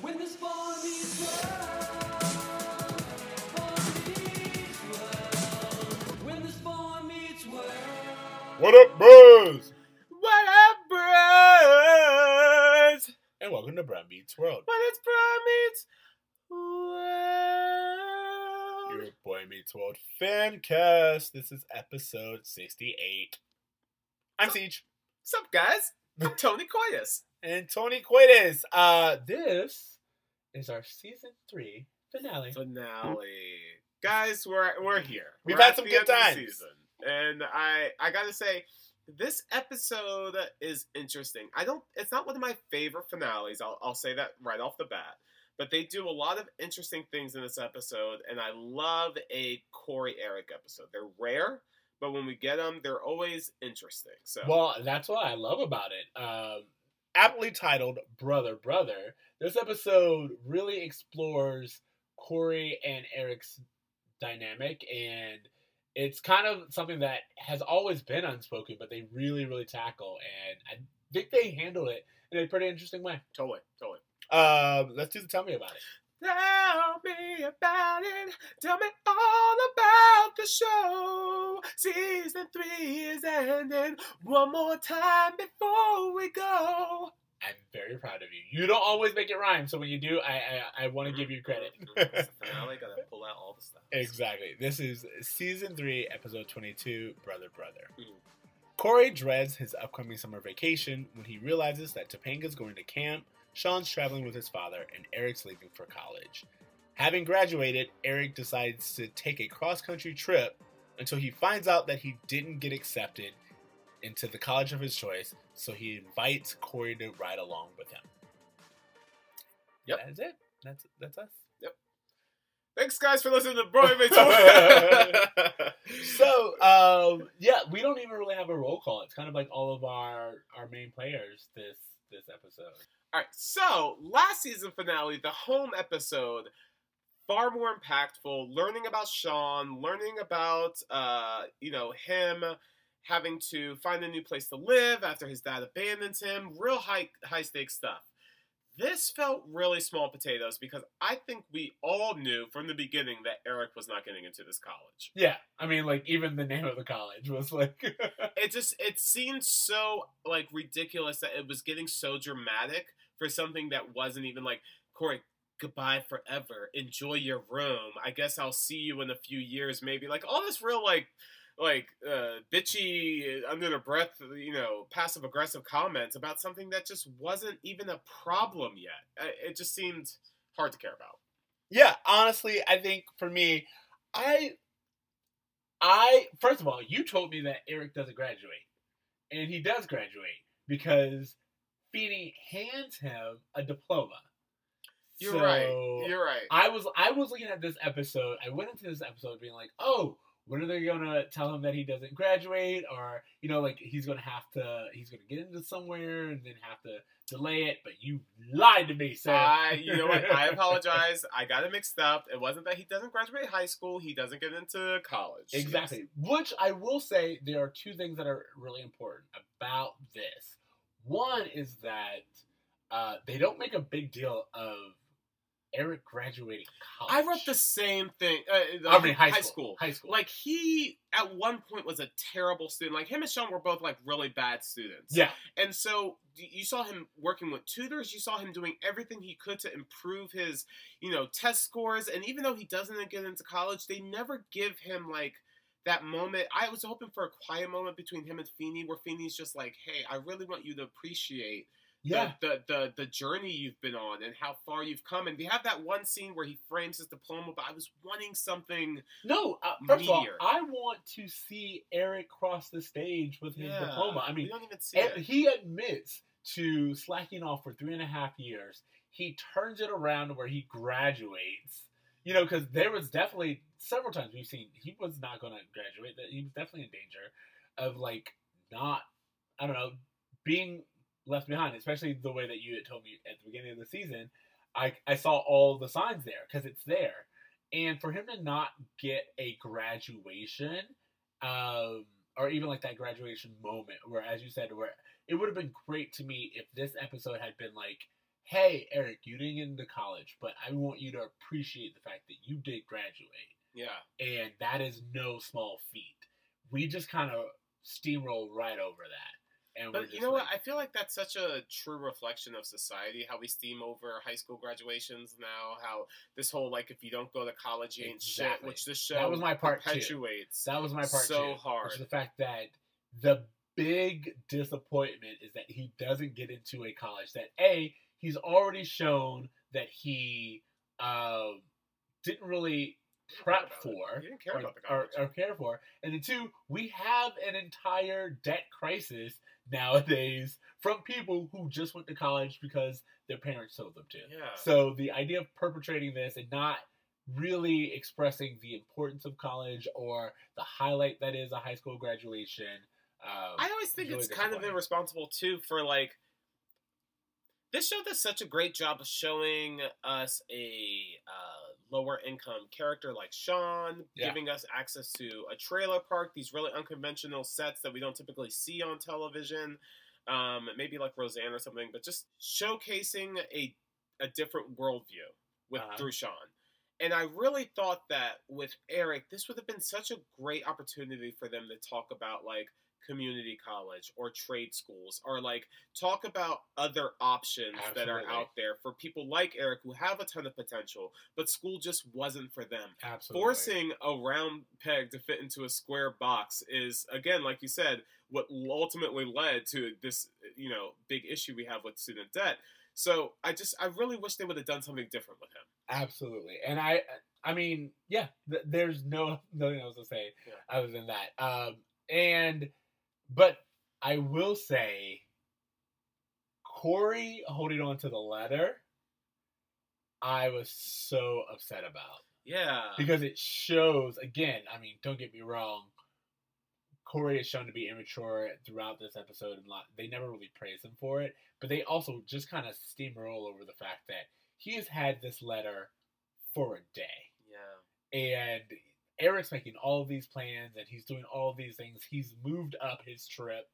What up, bros? What up, bros? And welcome to Bruh Meets World. What is bruh meets world? Your Boy Meets World fan cast. This is episode 68. I'm Ceej. What's up, guys? I'm Tony Coitus. And Tony Quitis. Uh, this is our season three finale. Finale, guys. We're we're here. We've We're had some good end of the times. season. and I I gotta say, this episode is interesting. I don't. It's not one of my favorite finales. I'll I'll say that right off the bat. But they do a lot of interesting things in this episode, and I love a Corey Eric episode. They're rare, but when we get them, they're always interesting. So Well, that's what I love about it. Um, aptly titled Brother Brother, this episode really explores Corey and Eric's dynamic, and it's kind of something that has always been unspoken, but they really, really tackle, and I think they handle it in a pretty interesting way. totally, totally. Um, let's do the tell me about it. Tell me about it. Tell me all about the show. Season three is ending. One more time before we go. I'm very proud of you. You don't always make it rhyme, so when you do, I I, I want to give you credit. It's the finale. Gotta pull out all the stuff. Exactly. This is season three, episode 22, Brother Brother. Mhm. Corey dreads his upcoming summer vacation when he realizes that Topanga's going to camp, Sean's traveling with his father, and Eric's leaving for college. Having graduated, Eric decides to take a cross country trip until he finds out that he didn't get accepted into the college of his choice, so he invites Corey to ride along with him. Yep. That's it. That's that's us. Thanks, guys, for listening to World. so um yeah we don't even really have a roll call it's kind of like all of our our main players this this episode All right, so last season finale, the home episode, far more impactful. Learning about Sean, learning about uh, you know him having to find a new place to live after his dad abandons him. Real high high stakes stuff. This felt really small potatoes because I think we all knew from the beginning that Eric was not getting into this college. yeah i mean like even the name of the college was like it just it seemed so like ridiculous that it was getting so dramatic for something that wasn't even like Corey. Goodbye forever. Enjoy your room. I guess I'll see you in a few years, maybe. Like all this real like like uh, bitchy under the breath, you know, passive aggressive comments about something that just wasn't even a problem yet. It just seemed hard to care about. yeah honestly i think for me i i first of all you told me that eric doesn't graduate and he does graduate because Feeny hands him a diploma You're So, right. You're right. I was I was looking at this episode. I went into this episode being like, oh, when are they gonna tell him that he doesn't graduate, or you know, like he's gonna have to he's gonna get into somewhere and then have to delay it. But you lied to me, sir. I, you know what? I apologize. I got it mixed up. It wasn't that he doesn't graduate high school. He doesn't get into college. Exactly. Which I will say there are two things that are really important about this. One is that uh, they don't make a big deal of Eric graduating college. I wrote the same thing. Uh, I mean, high, school. school. High school. Like he, at one point, was a terrible student. Like him and Sean were both like really bad students. yeah. And so you saw him working with tutors. You saw him doing everything he could to improve his, you know, test scores. And even though he doesn't get into college, they never give him like that moment. I was hoping for a quiet moment between him and Feeney, where Feeney's just like, "Hey, I really want you to appreciate Yeah. the, the the the journey you've been on and how far you've come." And we have that one scene where he frames his diploma. But I was wanting something. No, uh, first of all, I want to see Eric cross the stage with his Yeah, diploma. I we mean, don't even see it. he admits to slacking off for three and a half years. He turns it around where he graduates. You know, because there was definitely several times we've seen he was not going to graduate. That he was definitely in danger of like not, I don't know, being left behind. Especially the way that you had told me at the beginning of the season. I I saw all the signs there because it's there, and for him to not get a graduation, um, or even like that graduation moment, where as you said, where it would have been great to me if this episode had been like, hey, Eric, you didn't get into college, but I want you to appreciate the fact that you did graduate. Yeah. And that is no small feat. We just kind of steamroll right over that. And But you know like, what? I feel like that's such a true reflection of society. How we steam over high school graduations now. How this whole like if you don't go to college, you ain't shit. Exactly. Which this show That was my part two. perpetuates. that was my part so two, hard. Which is the fact that the big disappointment is that he doesn't get into a college that A, he's already shown that he um, didn't really prep for. Didn't care or, about the or, college. or care for. And then two, we have an entire debt crisis nowadays from people who just went to college because their parents told them to. Yeah. So the idea of perpetrating this and not really expressing the importance of college or the highlight that is a high school graduation. Um, I always think really it's kind of irresponsible too for like this show does such a great job of showing us a uh, lower income character like Sean, Yeah. giving us access to a trailer park, these really unconventional sets that we don't typically see on television, um, maybe like Roseanne or something, but just showcasing a a different worldview with Uh-huh. through Sean. And I really thought that with Eric, this would have been such a great opportunity for them to talk about like community college or trade schools or like talk about other options that are out there for people like Eric who have a ton of potential, but school just wasn't for them. Absolutely. Forcing a round peg to fit into a square box is again, like you said, what ultimately led to this, you know, big issue we have with student debt. So I just, I really wish they would have done something different with him. Absolutely, and I, I mean, yeah, th- there's no nothing else to say Yeah. other than that. Um, and, but I will say, Corey holding on to the letter, I was so upset about Yeah. because it shows again. I mean, don't get me wrong. Corey is shown to be immature throughout this episode, and they never really praise him for it. But they also just kind of steamroll over the fact that he has had this letter for a day, Yeah. and Eric's making all these plans, and he's doing all these things. He's moved up his trip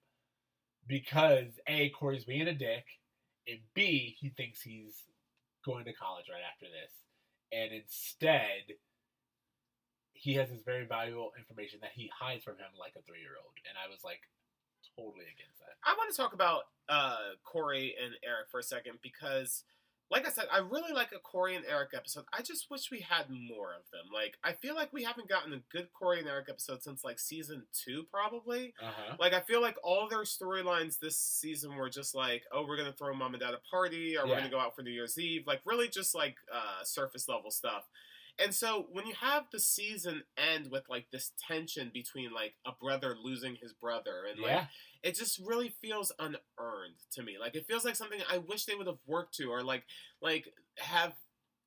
because a Corey's being a dick, and b he thinks he's going to college right after this, and instead he has this very valuable information that he hides from him like a three year old, and I was like totally against that. I want to talk about uh, Corey and Eric for a second because, like I said, I really like a Corey and Eric episode. I just wish we had more of them. Like, I feel like we haven't gotten a good Corey and Eric episode since like season two, probably. Uh huh. Like, I feel like all their storylines this season were just like, oh, we're gonna throw mom and dad a party, or we're gonna go out for New Year's Eve. Like, really just like uh, surface level stuff. And so when you have the season end with like this tension between like a brother losing his brother and like Yeah. it just really feels unearned to me. Like it feels like something I wish they would have worked to, or like like have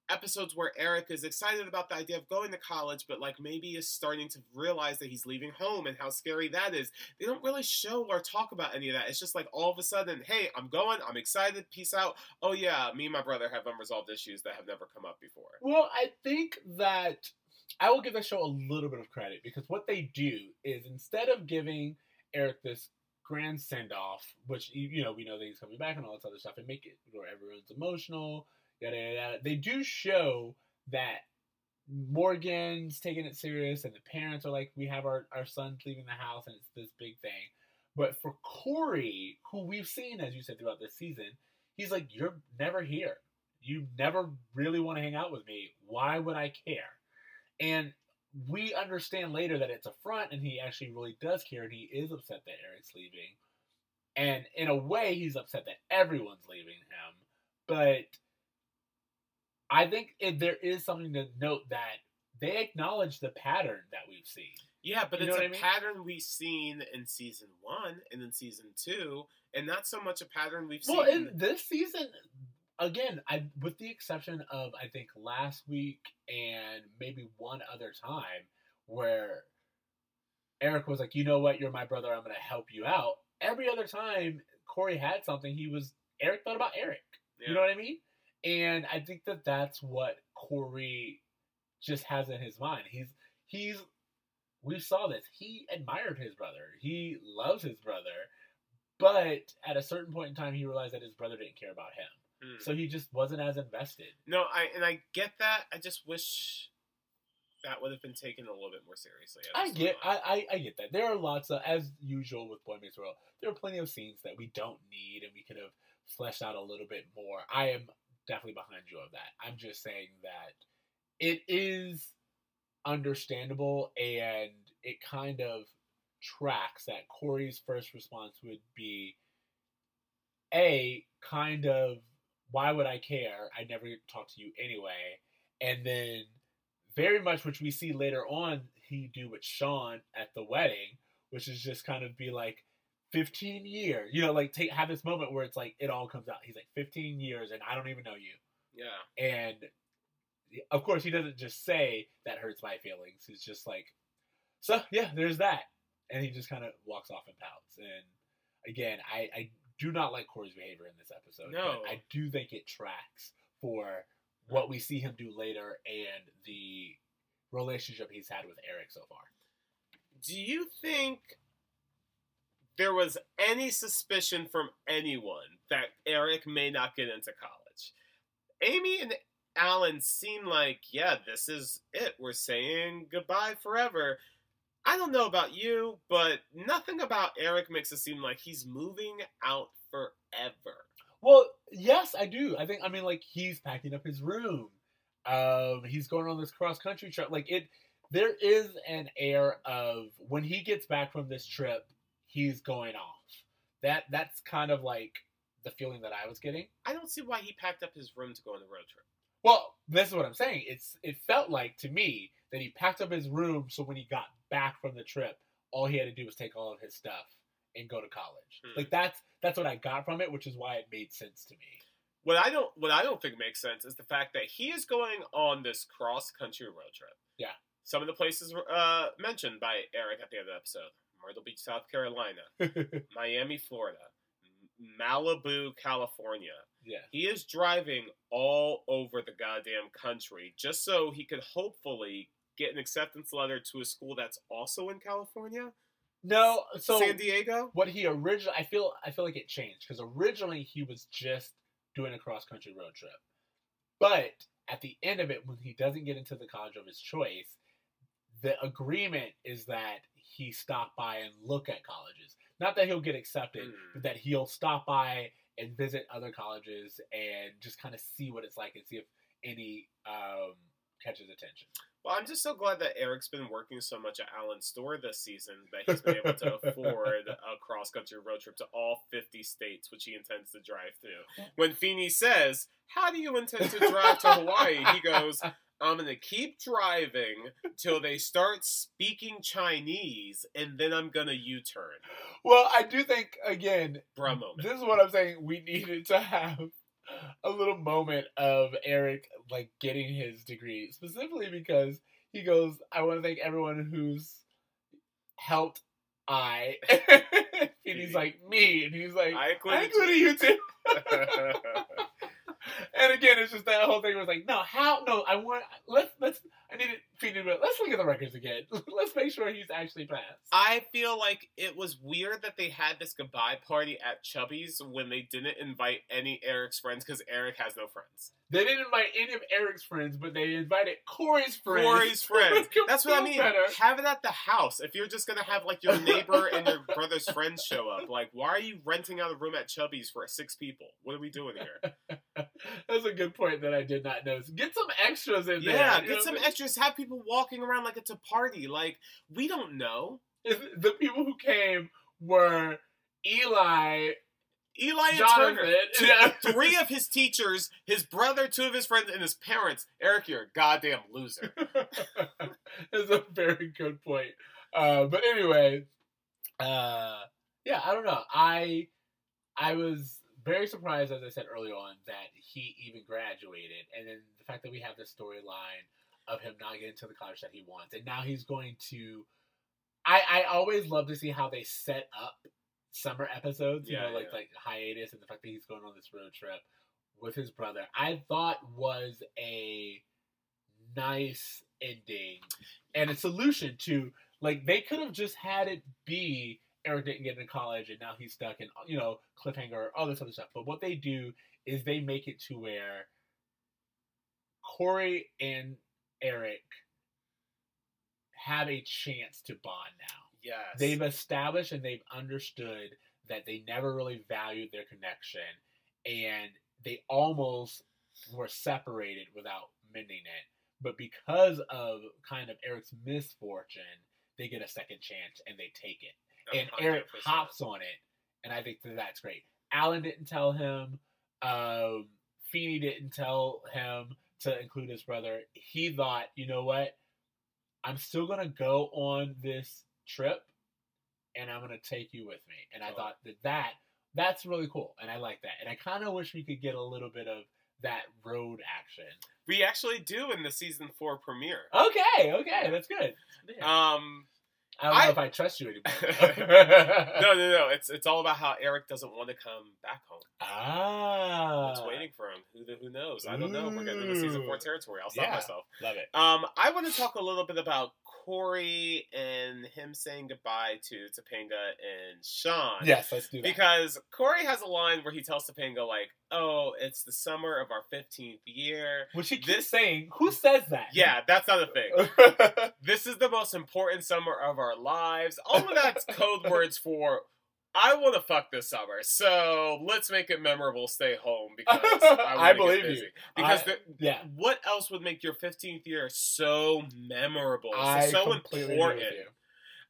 episodes where Eric is excited about the idea of going to college, but like maybe is starting to realize that he's leaving home and how scary that is. They don't really show or talk about any of that. It's just like all of a sudden, hey, I'm going, I'm excited, peace out. Oh yeah, me and my brother have unresolved issues that have never come up before. Well, I think that I will give the show a little bit of credit because what they do is instead of giving Eric this grand send off, which you know we know that he's coming back and all this other stuff, and make it where everyone's emotional, yada yada yada. They do show that Morgan's taking it serious, and the parents are like, "We have our our sons leaving the house, and it's this big thing." But for Corey, who we've seen, as you said, throughout this season, he's like, You're never here. You never really want to hang out with me. Why would I care? And we understand later that it's a front and he actually really does care and he is upset that Eric's leaving. And in a way, he's upset that everyone's leaving him. But I think it, there is something to note that they acknowledge the pattern that we've seen. Yeah, but You it's a I mean? pattern we've seen in season one and in season two, and not so much a pattern we've Well, seen. Well, in this season, again, I with the exception of I think last week and maybe one other time where Eric was like, "You know what? You're my brother. I'm going to help you out." Every other time Corey had something, he was Eric thought about Eric. Yeah. You know what I mean? And I think that that's what Corey just has in his mind. He's he's we saw this. He admired his brother. He loves his brother. But at a certain point in time, he realized that his brother didn't care about him. Hmm. so he just wasn't as invested. No, I and I get that. I just wish that would have been taken a little bit more seriously. I get. I, I, I get that. There are lots of, as usual with Boy Meets World, there are plenty of scenes that we don't need and we could have fleshed out a little bit more. I am definitely behind you on that. I'm just saying that it is understandable and it kind of tracks that Corey's first response would be a kind of why would I care? I never talk to you anyway. And then very much which we see later on he do with Sean at the wedding, which is just kind of be like 15 years. You know, like take have this moment where it's like it all comes out. He's like 15 years and I don't even know you. yeah. And of course, he doesn't just say that hurts my feelings. He's just like, so yeah, there's that, and he just kind of walks off and pouts. And again, I, I do not like Corey's behavior in this episode. No. but I do think it tracks for what we see him do later and the relationship he's had with Eric so far. Do you think there was any suspicion from anyone that Eric may not get into college? Amy and Alan seem like, yeah, this is it. We're saying goodbye forever. I don't know about you, but nothing about Eric makes it seem like he's moving out forever. Well, yes, I do. I think I mean like he's packing up his room. Um, he's going on this cross country trip. Like it, there is an air of when he gets back from this trip, he's going off. That that's kind of like the feeling that I was getting. I don't see why he packed up his room to go on the road trip. Well, this is what I'm saying. It's it felt like to me that he packed up his room so when he got back from the trip, all he had to do was take all of his stuff and go to college. Hmm. Like that's that's what I got from it, which is why it made sense to me. What I don't what I don't think makes sense is the fact that he is going on this cross country road trip. Yeah. Some of the places were uh, mentioned by Eric at the end of the episode: Myrtle Beach, South Carolina, Miami, Florida, Malibu, California. yeah. He is driving all over the goddamn country just so he could hopefully get an acceptance letter to a school that's also in California, No, so San Diego. what he originally I feel I feel like it changed because originally he was just doing a cross country road trip, but at the end of it, when he doesn't get into the college of his choice, the agreement is that he stop by and look at colleges. Not that he'll get accepted, Mm. but that he'll stop by and visit other colleges and just kind of see what it's like and see if any um, catches attention. Well, I'm just so glad that Eric's been working so much at Allen's store this season that he's been able to afford a cross country road trip to all 50 states, which he intends to drive through. When Feeney says, How do you intend to drive to Hawaii? He goes, I'm going to keep driving till they start speaking Chinese, and then I'm going to U turn. Well, I do think again Bruh moment. This is what I'm saying. We needed to have a little moment of Eric like getting his degree, specifically because he goes, "I want to thank everyone who's helped." I and he's like me, and he's like, I "I included included you too." and again, it's just that whole thing was like, "No, how? No, I want let's let's I need it. Feed it. Let's look at the records again. Let's make sure he's actually passed." I feel like it was weird that they had this goodbye party at Chubby's when they didn't invite any Eric's friends because Eric has no friends. They didn't invite any of Eric's friends, but they invited Corey's friends. Corey's friends. That's what I mean. better. Have it at the house. If you're just gonna have like your neighbor and your brother's friends show up, like why are you renting out a room at Chubby's for six people? What are we doing here? That's a good point that I did not notice. Get some extras in there. Yeah, you know get some what Extras. Have people walking around like it's a party. Like we don't know. The people who came were Eli, Eli and Jonathan. Turner. Two- Yeah. Three of his teachers, his brother, two of his friends, and his parents. Eric, you're a goddamn loser. That's a very good point. Uh, but anyway, uh, yeah, I don't know. I I was very surprised, as I said early on, that he even graduated, and then the fact that we have this storyline of him not getting to the college that he wants, and now he's going to. I I always love to see how they set up summer episodes. You Yeah, know, like yeah. like hiatus, and the fact that he's going on this road trip with his brother. I thought was a nice ending and a solution to like they could have just had it be Eric didn't get into college and now he's stuck in you know cliffhanger all this other stuff. But what they do is they make it to where Corey and Eric have a chance to bond now. Yes. They've established and they've understood that they never really valued their connection and they almost were separated without mending it. But because of kind of Eric's misfortune, they get a second chance and they take it. And Eric 100%. hops on it, and I think that that's great. Alan didn't tell him. Um, Feeney didn't tell him to include his brother. He thought, you know what? I'm still gonna go on this trip, and I'm gonna take you with me. And I Oh. thought that that that's really cool, and I like that. And I kind of wish we could get a little bit of that road action. We actually do in the season four premiere. Okay, okay, that's good. Um, I don't know if I trust you anymore. no, no, no. It's it's all about how Eric doesn't want to come back home. Ah, It's waiting for him. Who who knows? I don't know. We're getting into season four territory. I'll stop Yeah. myself. Love it. Um, I want to talk a little bit about Corey and him saying goodbye to Topanga and Sean. Yes, let's do that. Because Corey has a line where he tells Topanga like, "Oh, it's the summer of our fifteenth year." Which he keeps this- saying, who says that? Yeah, that's not a thing. this is the most important summer of our lives. All of that's code words for I want to fuck this summer, so let's make it memorable. Stay home because I, I believe you. Because I- the, yeah, what else would make your 15th year so memorable, I so important? agree with you.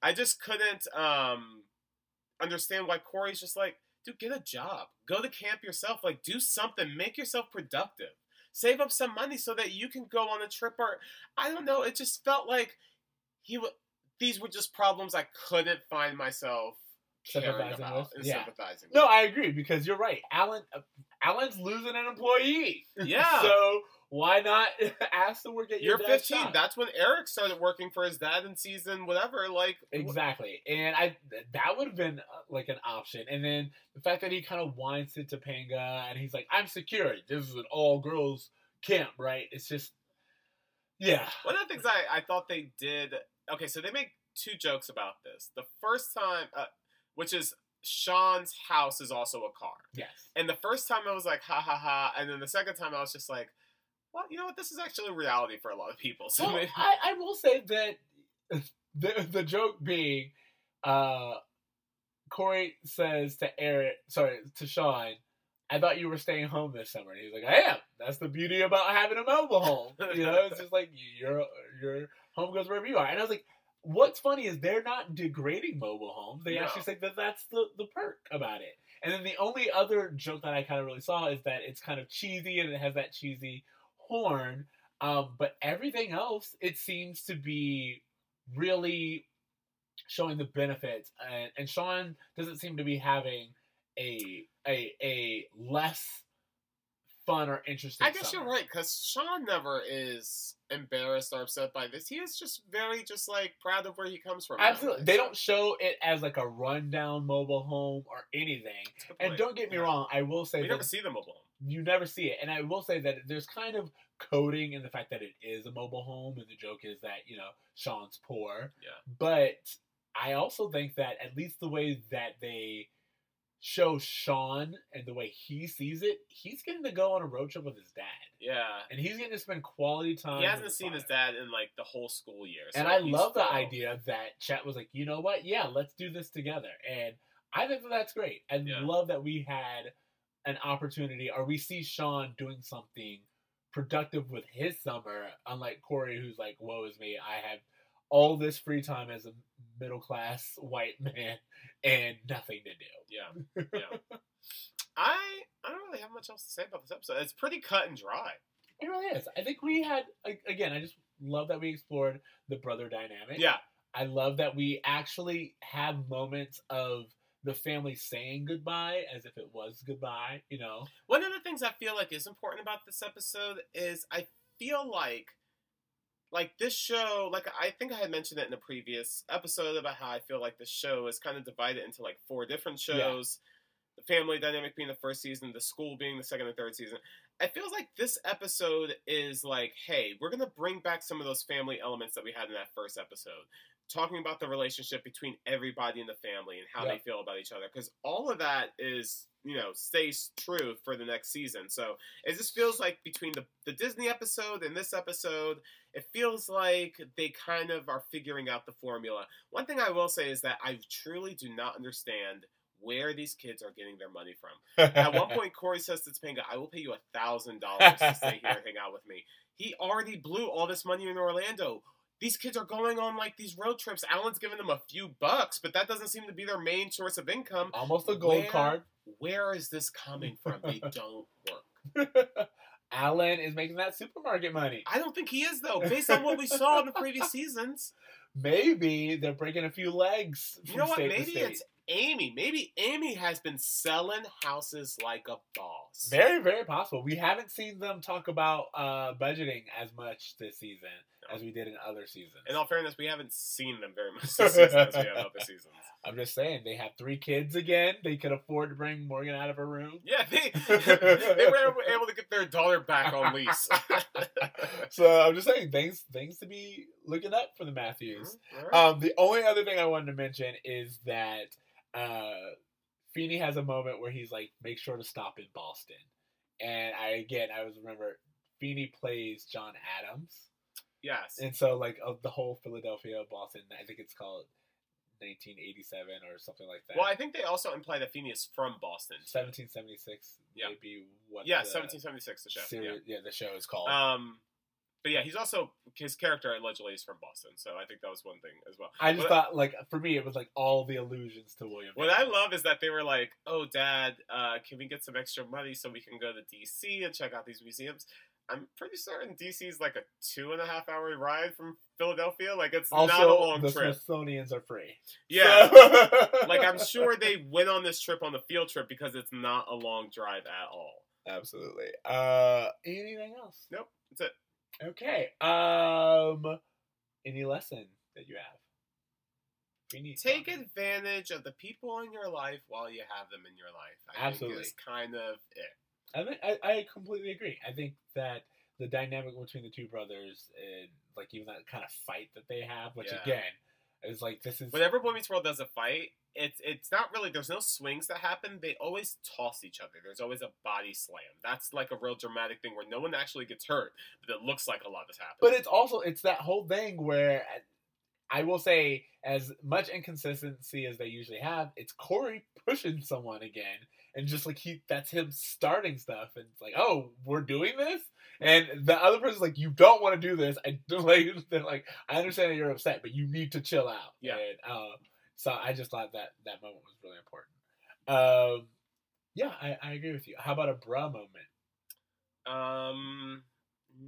I just couldn't um understand why Corey's just like, dude, get a job, go to camp yourself, like do something, make yourself productive, save up some money so that you can go on a trip. Or I don't know, it just felt like he would. These were just problems I couldn't find myself Sympathizing about with? Yeah. sympathizing. No, with. I agree because you're right. Alan, uh, Alan's losing an employee. Yeah. so why not ask to work at your You're dad's 15. shop? That's when Eric started working for his dad in season whatever. Like Exactly, and I that would have been uh, like an option. And then the fact that he kind of whines to Topanga, and he's like, "I'm secure. This is an all girls camp, right?" It's just, yeah, One of the things I, I thought they did. Okay, so they make two jokes about this. The first time, uh, which is Sean's house is also a car. yes, And the first time I was like, ha ha ha. And then the second time I was just like, well, you know what? This is actually reality for a lot of people. So Well, maybe, I, I will say that the the joke being, uh, Corey says to Eric, sorry, to Sean, I thought you were staying home this summer. And he's like, I am. That's the beauty about having a mobile home. You know, it's just like your your home goes wherever you are. And I was like, what's funny is they're not degrading mobile homes. They No. actually say that that's the the perk about it. And then the only other joke that I kind of really saw is that it's kind of cheesy and it has that cheesy horn. Um, but everything else, it seems to be really showing the benefits. And, and Sean doesn't seem to be having a a a less fun or interesting. I guess summer. you're right because Sean never is embarrassed or upset by this. He is just very just like proud of where he comes from. Absolutely, they don't show it as like a rundown mobile home or anything. it's a good And don't get me Yeah. wrong, I will say We that never see the mobile home. you never see it. And I will say that there's kind of coding in the fact that it is a mobile home, and the joke is that you know Sean's poor. Yeah. But I also think that at least the way that they show Sean and the way he sees it, he's getting to go on a road trip with his dad, Yeah. and he's getting to spend quality time. He hasn't seen his dad in like the whole school year. And I love the idea that Chet was like, you know what? Yeah, let's do this together. And I think that that's great. And i Yeah. love that we had an opportunity, or we see Sean doing something productive with his summer, unlike Corey, who's like, woe is me. I have all this free time as a middle class white man and nothing to do. Yeah. Yeah. I I don't really have much else to say about this episode. It's pretty cut and dry. It really is. I think we had, again, I just love that we explored the brother dynamic. Yeah. I love that we actually have moments of the family saying goodbye as if it was goodbye, you know? One of the things I feel like is important about this episode is I feel like like this show like I think I had mentioned it in a previous episode about how I feel like this show is kind of divided into like four different Yeah. shows. The family dynamic being the first season, the school being the second and third season. It feels like this episode is like, hey, we're gonna bring back some of those family elements that we had in that first episode. Talking about the relationship between everybody in the family and how Yeah. they feel about each other because all of that is you know stays true for the next season so it just feels like between the, the disney episode and this episode it feels like they kind of are figuring out the formula one thing i will say is that i truly do not understand where these kids are getting their money from at one point, Corey says to Topanga, "I will pay you a thousand dollars to stay here and hang out with me." He already blew all this money in Orlando. These kids are going on like these road trips. Alan's giving them a few bucks, but that doesn't seem to be their main source of income. almost a gold Where- card. Where is this coming from? They don't work. Alan is making that supermarket money. I don't think he is though, based on what we saw in the previous seasons. Maybe they're breaking a few legs. You know what? Maybe it's Amy. Maybe Amy has been selling houses like a boss. very, very possible. We haven't seen them talk about uh, budgeting as much this season. As we did in other seasons. In all fairness, we haven't seen them very much this season as we have other seasons. I'm just saying they have three kids again. They could afford to bring Morgan out of her room. Yeah, they they were able- to get their daughter back on lease. so I'm just saying things things to be looking up for the Matthews. Right. Um, the only other thing I wanted to mention is that uh, Feeney has a moment where he's like, "Make sure to stop in Boston." And I again, I was remember Feeney plays John Adams, yes. and so like of the whole Philadelphia Boston, I think it's called 1987 or something like that. Well, I think they also imply that is from Boston. 1776 Yeah. maybe what? Yeah, the 1776, the show. series- yeah. the show is called. Um, but yeah, he's also his character allegedly is from Boston, so I think that was one thing as well. I just what- thought like for me it was like all the allusions to William. What I love is that they were like, "Oh, Dad, uh, can we get some extra money so we can go to DC and check out these museums?" I'm pretty certain DC is like a two and a half hour ride from Philadelphia. Like it's not a also long the trip. Smithsonian's are free. Yeah, So- like I'm sure they went on this trip on the field trip because it's not a long drive at all. Absolutely. Uh, anything else? Nope, that's it. Okay. Um, any lesson that you have? We need Take something. advantage of the people in your life while you have them in your life. I Absolutely. think is kind of it. I think I, I completely agree. I think that the dynamic between the two brothers and like even that kind of fight that they have, which Yeah. again is like this is Whenever Boy Meets World does a fight, it's it's not really. There's no swings that happen. They always toss each other. There's always a body slam. That's like a real dramatic thing where no one actually gets hurt, but it looks like a lot has happened. But it's also it's that whole thing where I will say, as much inconsistency as they usually have, it's Corey pushing someone again, and just like he that's him starting stuff, and it's like, oh, we're doing this, and the other person's like, you don't want to do this. I like they're like, I understand that you're upset, but you need to chill out. Yeah. And, uh, so I just thought that that moment was really important. Um, yeah, I, I agree with you. How about a bruh moment? um,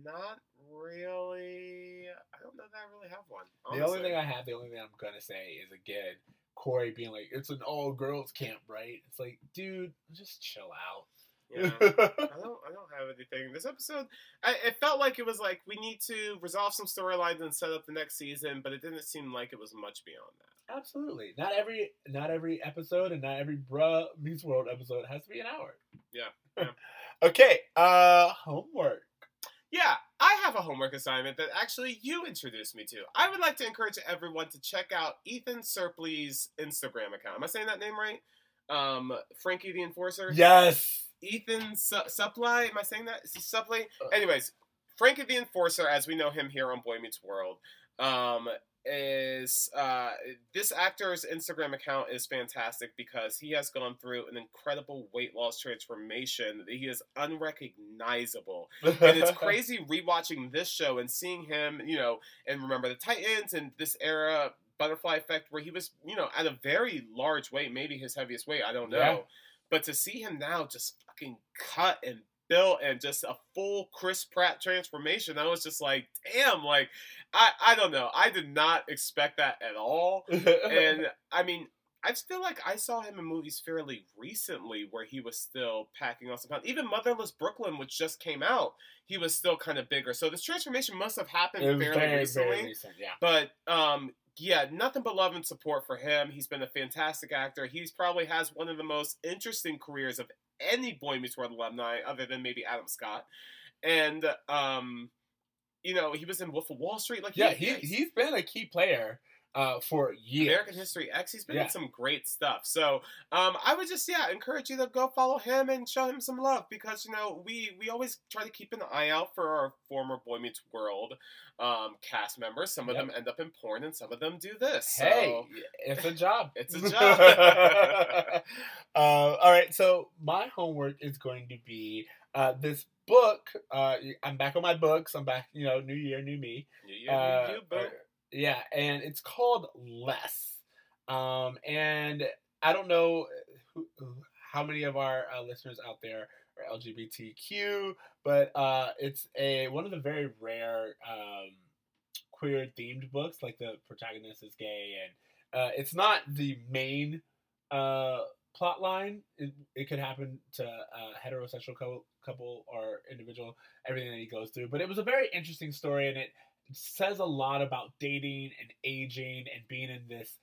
not really. I don't know that I really have one. The only thing I have, the only thing I'm gonna say is again, Corey being like, "It's an all girls camp, right?" It's like, dude, just chill out. Yeah. I don't. I don't have anything. This episode, I, it felt like it was like we need to resolve some storylines and set up the next season, but it didn't seem like it was much beyond that. Absolutely. Not every not every episode and not every bruh meets world episode has to be an hour. Yeah, yeah. okay. Uh, homework. Yeah, I have a homework assignment that actually you introduced me to. I would like to encourage everyone to check out Ethan Suplee's Instagram account. Am I saying that name right? Um, Frankie the Enforcer. Yes. Ethan Su- Supply. Am I saying that? Is he Supply? Uh. Anyways, Frankie the Enforcer, as we know him here on Boy Meets World, um, is uh, this actor's Instagram account is fantastic because he has gone through an incredible weight loss transformation. He is unrecognizable, and it's crazy rewatching this show and seeing him, you know, and remember the Titans and this era butterfly effect where he was, you know, at a very large weight, maybe his heaviest weight, I don't know. Yeah. But to see him now just fucking cut and built and just a full Chris Pratt transformation, I was just like, damn, like I I don't know. I did not expect that at all. And I mean, I just feel like I saw him in movies fairly recently where he was still packing on some pounds. Even Motherless Brooklyn, which just came out, he was still kind of bigger. So this transformation must have happened fairly very, recently. very recent. Yeah. But um, yeah, nothing but love and support for him. He's been a fantastic actor. He's probably has one of the most interesting careers of any Boy Meets World alumni, other than maybe Adam Scott. And um, you know, he was in Wolf of Wall Street. Like, Yeah, he he's- he's been a key player uh, for years. American History X. He's been Yeah. in some great stuff. So um, I would just yeah encourage you to go follow him and show him some love because you know we we always try to keep an eye out for our former Boy Meets World um, cast members. Some of Yep. them end up in porn and some of them do this. Hey, So it's a job. it's a job. uh, all right, so my homework is going to be uh, this book. Uh, I'm back on my books. I'm back. You know, new year, new me. you, you, Uh, you, boo. uh, yeah, and it's called Less. Um, and I don't know who, how many of our uh, listeners out there are LGBTQ, but uh, it's a one of the very rare um, queer themed books. Like the protagonist is gay, and uh, it's not the main uh, plot line. It, it could happen to a heterosexual couple, couple or individual, everything that he goes through. But it was a very interesting story, and it says a lot about dating and aging and being in this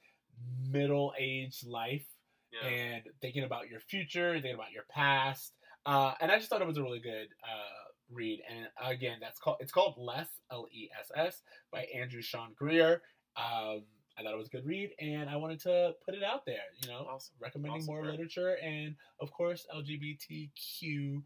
middle aged life Yeah. and thinking about your future, thinking about your past. Uh, and I just thought it was a really good uh, read. And again, that's called it's called Less L E S S by Andrew Sean Greer. Um, I thought it was a good read, and I wanted to put it out there. You know, Awesome. recommending Awesome, more literature and, of course, LGBTQ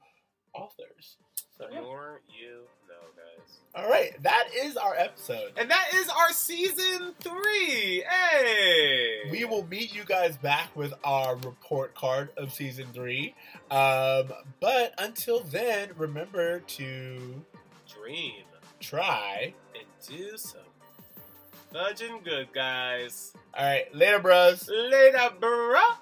authors. So, The yeah. more you know, guys. All right, that is our episode. And that is our season three. Hey, We will meet you guys back with our report card of season three. Um, but until then, remember to dream try. and do some fudging good, guys. All right, later, bros. Later, bruh.